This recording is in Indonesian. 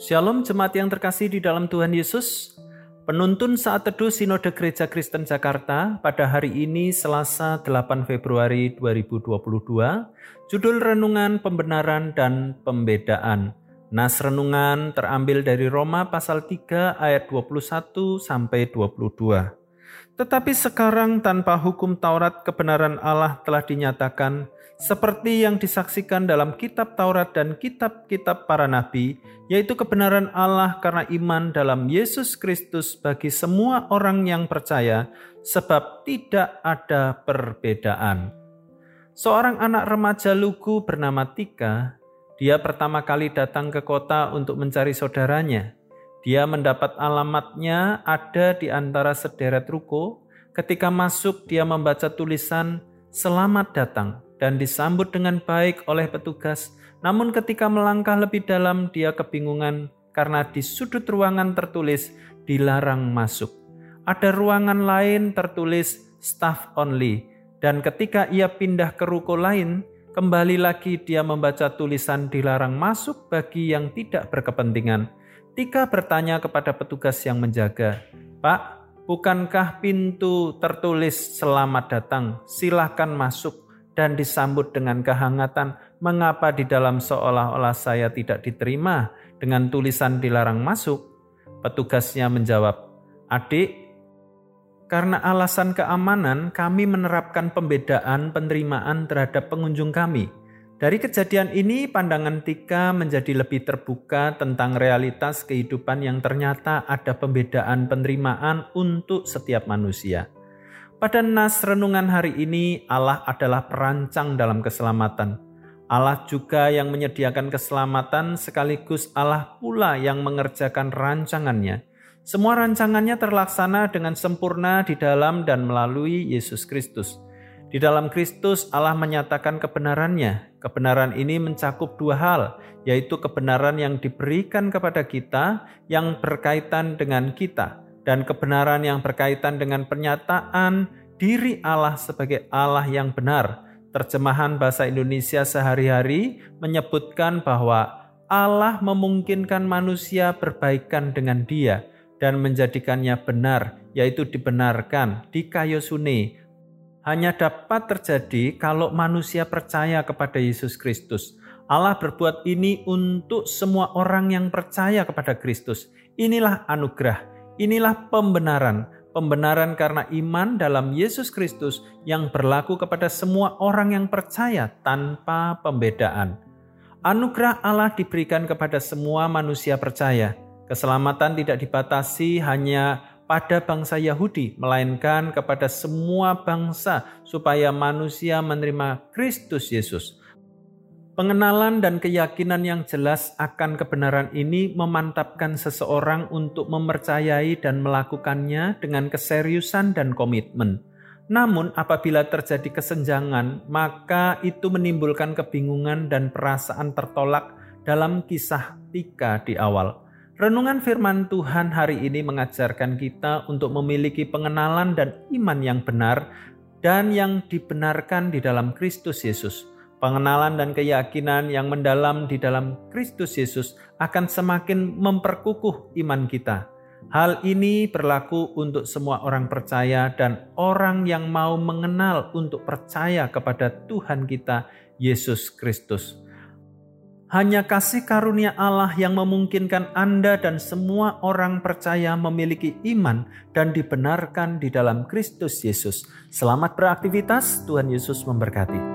Shalom jemaat yang terkasih di dalam Tuhan Yesus. Penuntun saat teduh Sinode Gereja Kristen Jakarta pada hari ini Selasa 8 Februari 2022. Judul renungan pembenaran dan pembedaan. Nas renungan terambil dari Roma pasal 3 ayat 21 sampai 22. Tetapi sekarang tanpa hukum Taurat kebenaran Allah telah dinyatakan seperti yang disaksikan dalam kitab Taurat dan kitab-kitab para nabi, yaitu kebenaran Allah karena iman dalam Yesus Kristus bagi semua orang yang percaya, sebab tidak ada perbedaan. Seorang anak remaja lugu bernama Tika, dia pertama kali datang ke kota untuk mencari saudaranya. Dia mendapat alamatnya ada di antara sederet ruko. Ketika masuk, dia membaca tulisan "Selamat datang" dan disambut dengan baik oleh petugas. Namun ketika melangkah lebih dalam dia kebingungan karena di sudut ruangan tertulis dilarang masuk. Ada ruangan lain tertulis staff only dan ketika ia pindah ke ruko lain kembali lagi dia membaca tulisan dilarang masuk bagi yang tidak berkepentingan. Tika bertanya kepada petugas yang menjaga, "Pak, bukankah pintu tertulis selamat datang? Silahkan masuk." Dan disambut dengan kehangatan, mengapa di dalam seolah-olah saya tidak diterima dengan tulisan dilarang masuk? Petugasnya menjawab, Adik, karena alasan keamanan kami menerapkan pembedaan penerimaan terhadap pengunjung kami. Dari kejadian ini, pandangan Tika menjadi lebih terbuka tentang realitas kehidupan yang ternyata ada pembedaan penerimaan untuk setiap manusia. Pada nas renungan hari ini, Allah adalah perancang dalam keselamatan. Allah juga yang menyediakan keselamatan, sekaligus Allah pula yang mengerjakan rancangannya. Semua rancangannya terlaksana dengan sempurna di dalam dan melalui Yesus Kristus. Di dalam Kristus, Allah menyatakan kebenarannya. Kebenaran ini mencakup dua hal, yaitu kebenaran yang diberikan kepada kita, yang berkaitan dengan kita, dan kebenaran yang berkaitan dengan pernyataan diri Allah sebagai Allah yang benar. Terjemahan bahasa Indonesia sehari-hari menyebutkan bahwa Allah memungkinkan manusia berbaikan dengan Dia dan menjadikannya benar, yaitu dibenarkan di kayu suni. Hanya dapat terjadi kalau manusia percaya kepada Yesus Kristus. Allah berbuat ini untuk semua orang yang percaya kepada Kristus. Inilah anugerah, inilah pembenaran, pembenaran karena iman dalam Yesus Kristus yang berlaku kepada semua orang yang percaya tanpa pembedaan. Anugerah Allah diberikan kepada semua manusia percaya. Keselamatan tidak dibatasi hanya pada bangsa Yahudi, melainkan kepada semua bangsa, supaya manusia menerima Kristus Yesus. Pengenalan dan keyakinan yang jelas akan kebenaran ini memantapkan seseorang untuk mempercayai dan melakukannya dengan keseriusan dan komitmen. Namun, apabila terjadi kesenjangan, maka itu menimbulkan kebingungan dan perasaan tertolak dalam kisah Tika di awal. Renungan firman Tuhan hari ini mengajarkan kita untuk memiliki pengenalan dan iman yang benar dan yang dibenarkan di dalam Kristus Yesus Pengenalan dan keyakinan yang mendalam di dalam Kristus Yesus akan semakin memperkukuh iman kita. Hal ini berlaku untuk semua orang percaya dan orang yang mau mengenal untuk percaya kepada Tuhan kita, Yesus Kristus. Hanya kasih karunia Allah yang memungkinkan Anda dan semua orang percaya memiliki iman dan dibenarkan di dalam Kristus Yesus. Selamat beraktivitas, Tuhan Yesus memberkati.